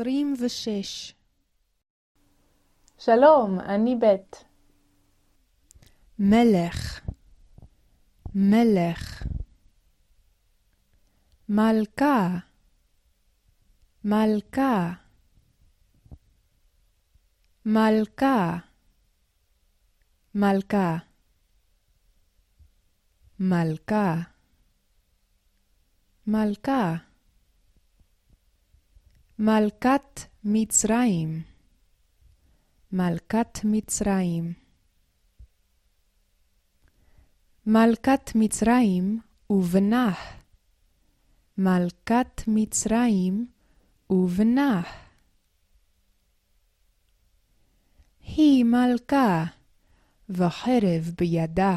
עשרים ושש, שלום, אני בית. מלך, מלך, מלכה, מלכה, מלכה, מלכה, מלכה, מלכה, מלכת מצרים, מלכת מצרים. מלכת מצרים ובנה, מלכת מצרים ובנה. היא מלכה וחרב בידה.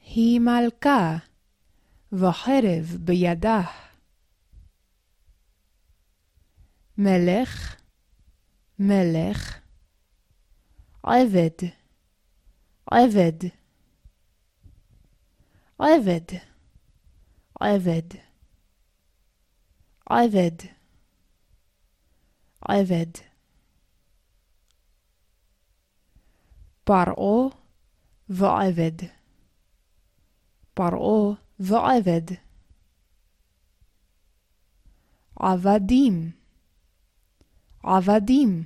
היא מלכה וחרב בידה. מלך, מלך, עבד, עבד. עבד, עבד, עבד, עבד. פרעה ועבד, פרעה ועבד. עבדים, עבדים,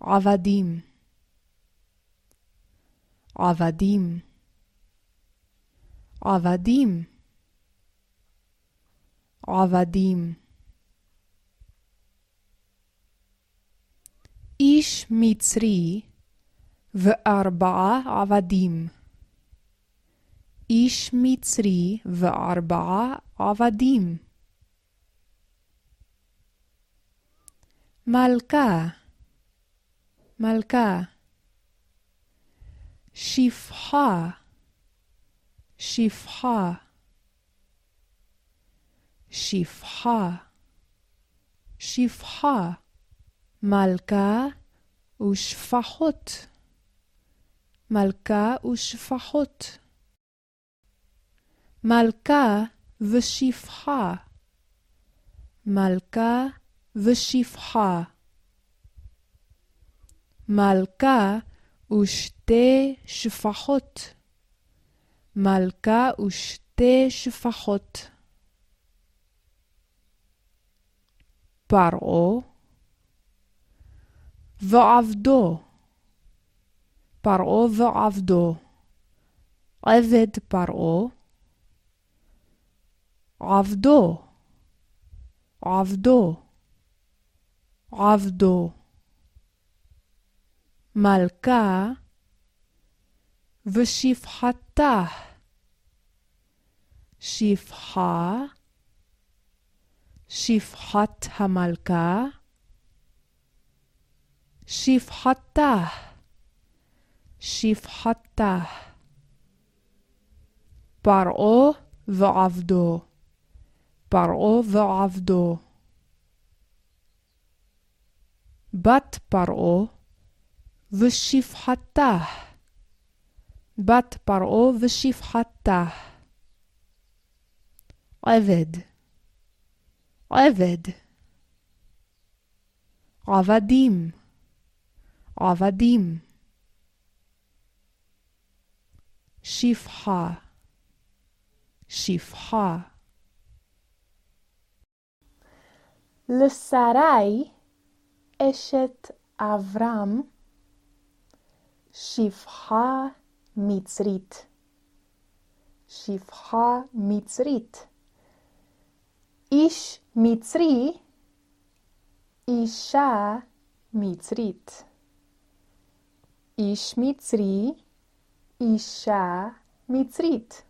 עבדים, עבדים. עבדים, עבדים. איש מצרי וארבעה עבדים. איש מצרי וארבעה עבדים. מלכה, מלכה. שפחה, שפחה, שפחה, שפחה, מלכה ושפחות, מלכה ושפחות, מלכה ושפחה, מלכה ושפחה, מלכה ושתי שפחות. מלכה ושתי שפחות. פרעה ועבדו, פרעה ועבדו, עבד פרעה, עבדו, עבדו, עבדו, מלכה ושפחתה, שפחה, שפחת המלכה, שפחתה, שפחתה, פרעה ועבדו, פרעה ועבדו, בת פרעה ושפחתה, בת פרעה ושפחתה. עבד, עבד. עבדים, עבדים. שפחה, שפחה. לשרי, אשת אברהם, שפחה מצרית. שפחה מצרית. איש מצרי, אישה מצרית. איש מצרי, אישה מצרית.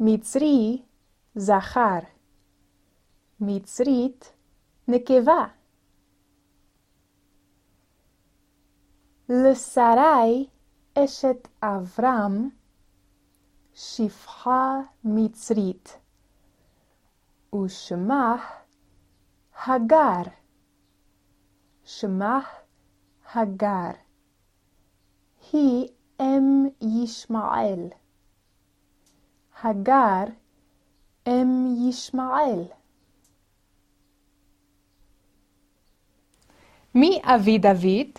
מצרי, זכר. מצרית, נקבה. לשרי, אשת אברהם, שפחה מצרית, ושמה הגר. שמה הגר. היא אם ישמעאל. הגר אם ישמעאל? מי אבי דוד?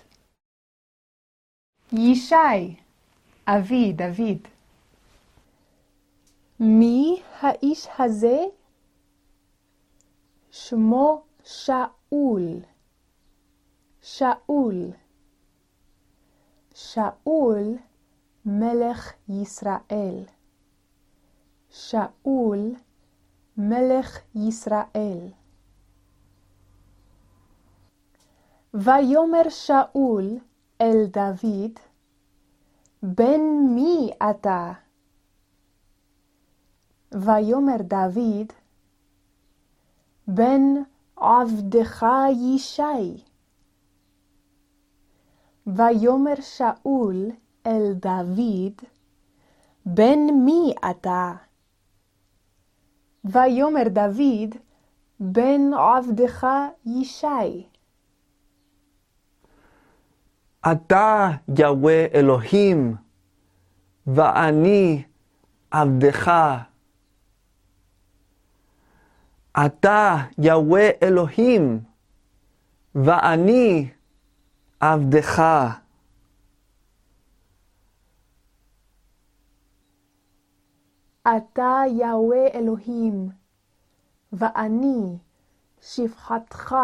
ישי. אבי דוד. מי האיש הזה? שמו שאול. שאול. שאול מלך ישראל. שאול מלך ישראל. ויאמר שאול אל דוד, בן מי אתה? ויאמר דוד, בן עבדך ישי. ויאמר שאול אל דוד, בן מי אתה? ויאמר דוד, בן עבדך ישי. אתה יהוה אלוהים, ואני עבדך. אתה יהוה אלוהים, ואני עבדך. אתה יהוה אלוהים, ואני שפחתך.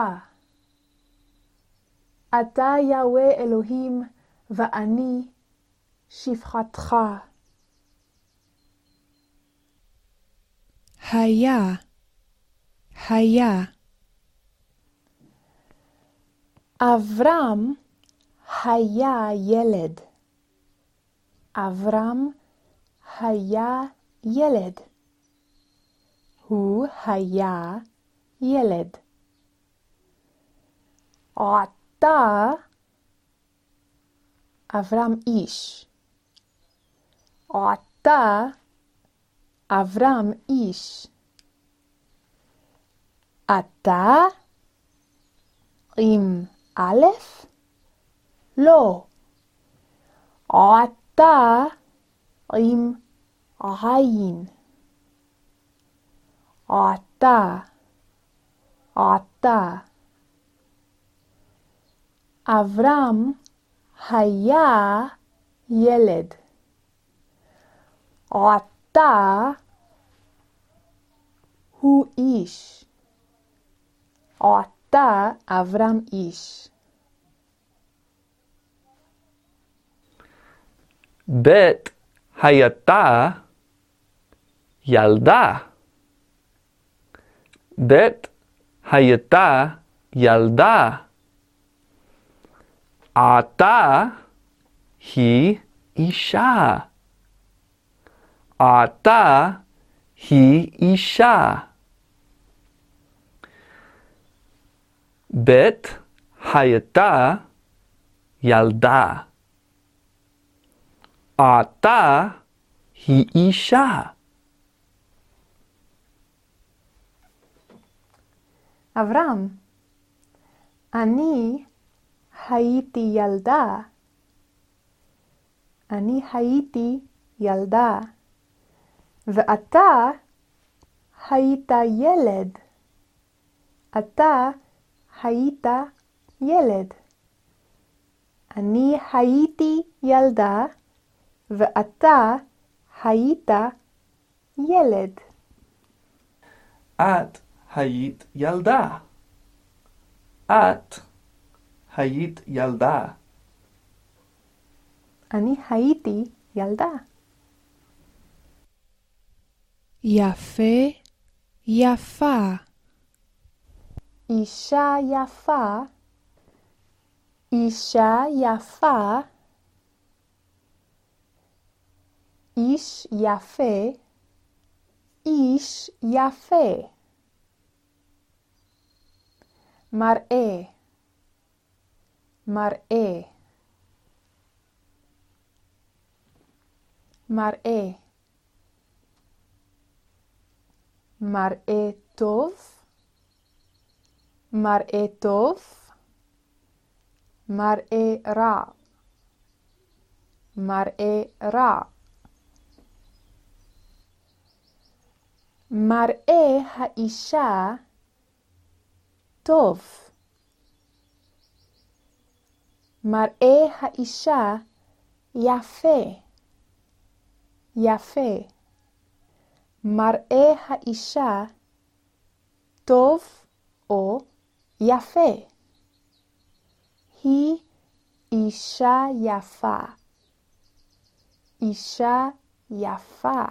אתה יהוה אלוהים, ואני שפחתך. היה, היה. אברהם היה ילד. אברהם היה ילד. הוא היה ילד. אתה אברהם איש. אתה אברהם איש. אתה עם א'? לא. אתה עם עין. אתה. אתה. אברהם היה ילד. אתה הוא איש. אתה אברהם איש. בית הייתה ילדה. בית הייתה ילדה. עתה היא אישה. עתה היא אישה. בית הייתה ילדה. עתה היא אישה. אברהם, אני הייתי ילדה. אני הייתי ילדה. ואתה היית ילד. אתה היית ילד. אני הייתי ילדה, ואתה היית ילד. את היית ילדה. את היית ילדה. אני הייתי ילדה. יפה, יפה. אישה יפה, אישה יפה, איש יפה, איש יפה. מראה, מראה, מראה, מראה טוב, מראה טוב, מראה רע, מראה רע. מראה האישה טוב. מראה האישה יפה. יפה. מראה האישה טוב או יפה. היא אישה יפה. אישה יפה.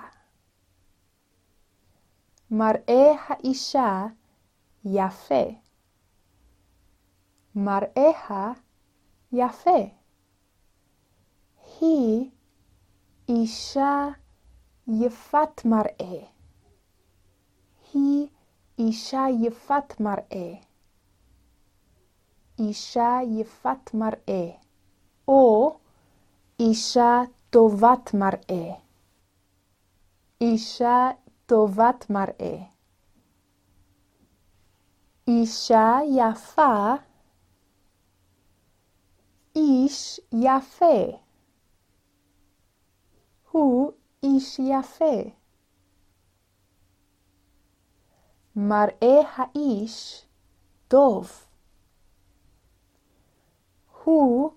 מראה האישה יפה. מראיה יפה. היא אישה יפת מראה. היא אישה יפת מראה. אישה יפת מראה. או אישה טובת מראה. אישה טובת מראה. אישה יפה. איש יפה. הוא איש יפה. מראה האיש טוב. הוא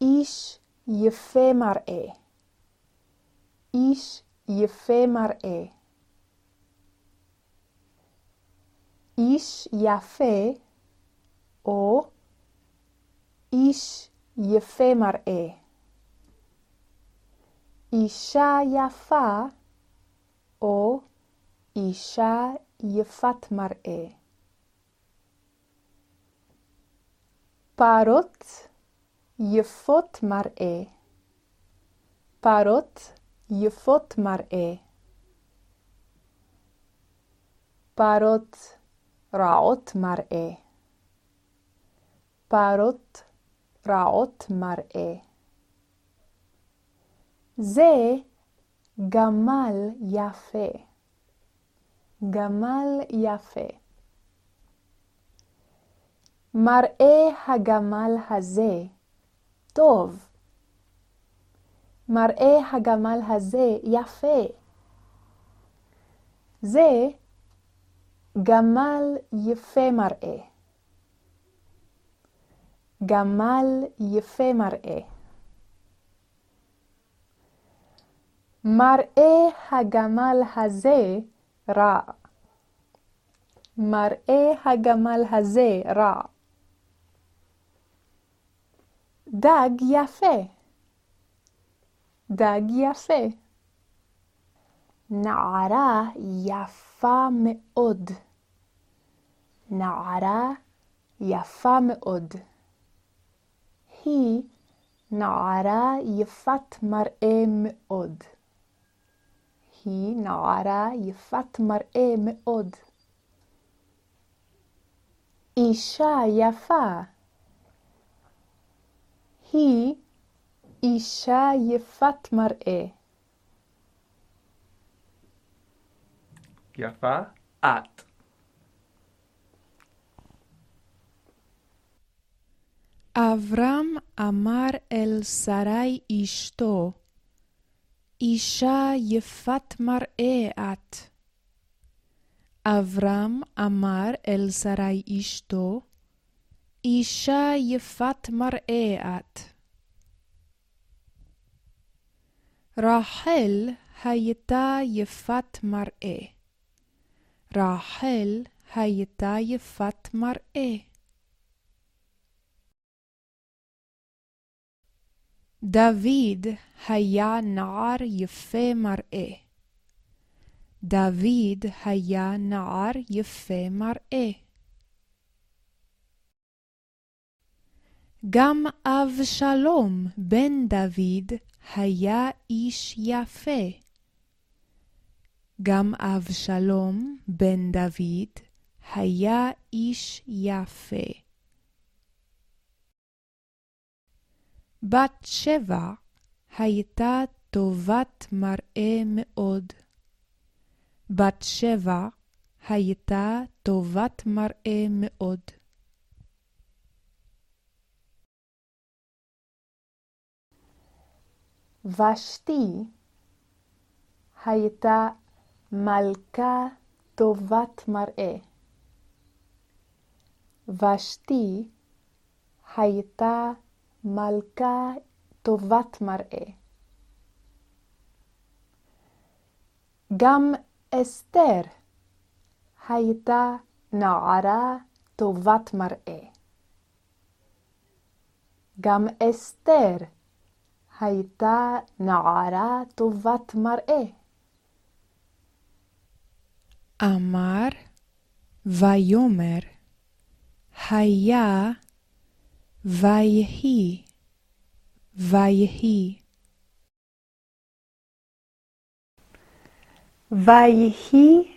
איש יפה מראה. איש יפה מראה. איש יפה או איש יפה מראה. אישה יפה או אישה יפת מראה. פרות יפות מראה. פרות יפות מראה. פרות רעות מראה. פרות רעות מראה. זה גמל יפה. גמל יפה. מראה הגמל הזה טוב. מראה הגמל הזה יפה. זה גמל יפה מראה. גמל יפה מראה. מראה הגמל הזה רע. מראה הגמל הזה רע. דג יפה. דג יפה. נערה יפה מאוד. נערה יפה מאוד. היא נערה יפת מראה מאוד. היא נערה יפת מראה מאוד. אישה יפה. היא אישה יפת מראה. יפה, את. אברהם אמר אל שרי אשתו, אישה יפת מראה את. אברהם אמר אל שרי אשתו, אישה יפת מראה את. רחל הייתה יפת מראה. רחל הייתה יפת מראה. דוד היה נער יפה מראה. דוד היה נער יפה מראה. גם אבשלום בן דוד היה איש יפה. גם אבשלום בן דוד היה איש יפה. בת שבע הייתה טובת מראה מאוד. בת שבע הייתה טובת מראה מאוד. ושתי הייתה מלכה טובת מראה. ושתי הייתה מלכה טובת מראה. גם אסתר הייתה נערה טובת מראה. גם אסתר הייתה נערה טובת מראה. אמר ויאמר היה ויהי ויהי ויהי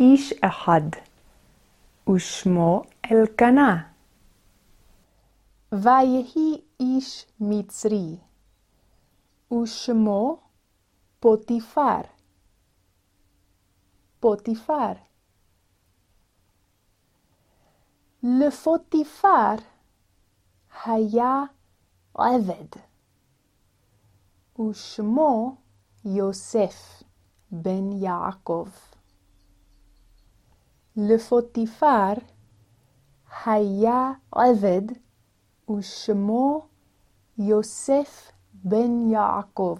איש אחד, ושמו אלקנה. ויהי איש מצרי, ושמו פוטיפר. פוטיפר. לפוטיפר היה עבד, ושמו יוסף בן יעקב. לפוטיפר היה עבד, ושמו יוסף בן יעקב.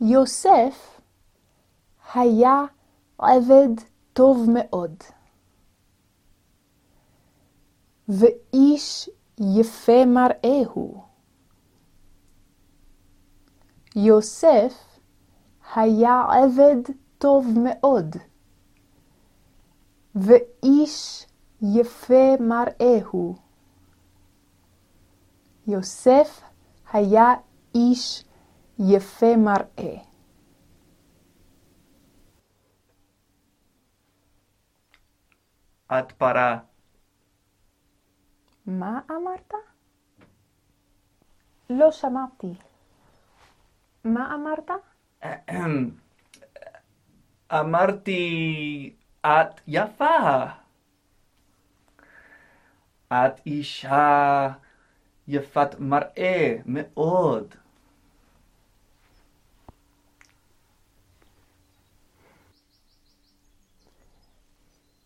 יוסף היה עבד טוב מאוד, ואיש יפה מראה הוא. יוסף היה עבד טוב מאוד, ואיש יפה מראה הוא. יוסף היה איש יפה מראה. את פרה. מה אמרת? לא שמעתי. מה אמרת? אמרתי, את יפה. את אישה יפת מראה מאוד.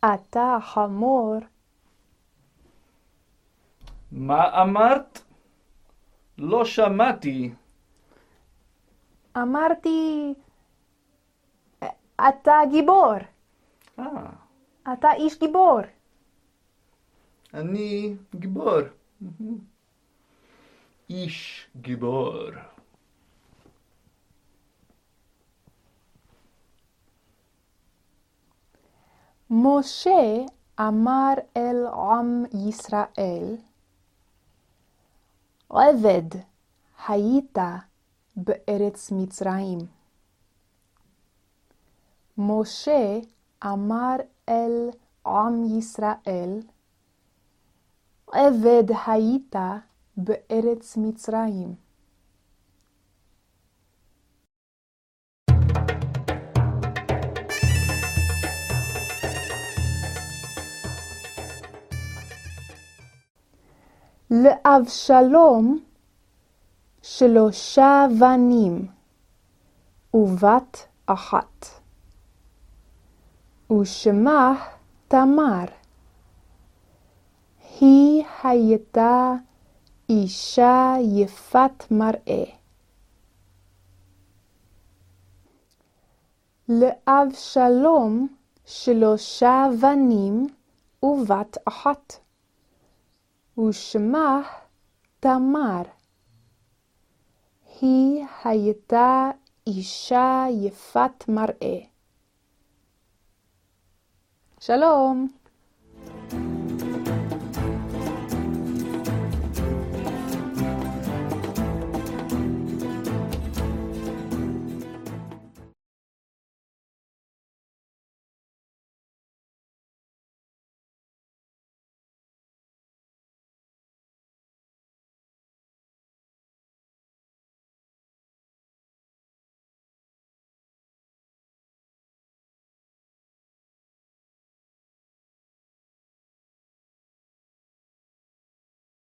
אתה חמור. מה אמרת? לא שמעתי. אמרתי, אתה גיבור. אה, אתה איש גיבור. אני גיבור. איש גיבור. משה אמר אל עם ישראל, עבד היית בארץ מצרים. משה אמר אל עם ישראל, עבד היית בארץ מצרים. לאבשלום שלושה בנים ובת אחת, ושמה תמר. היא הייתה אישה יפת מראה. לאבשלום שלושה בנים ובת אחת, ושמה תמר. היא הייתה אישה יפת מראה. שלום.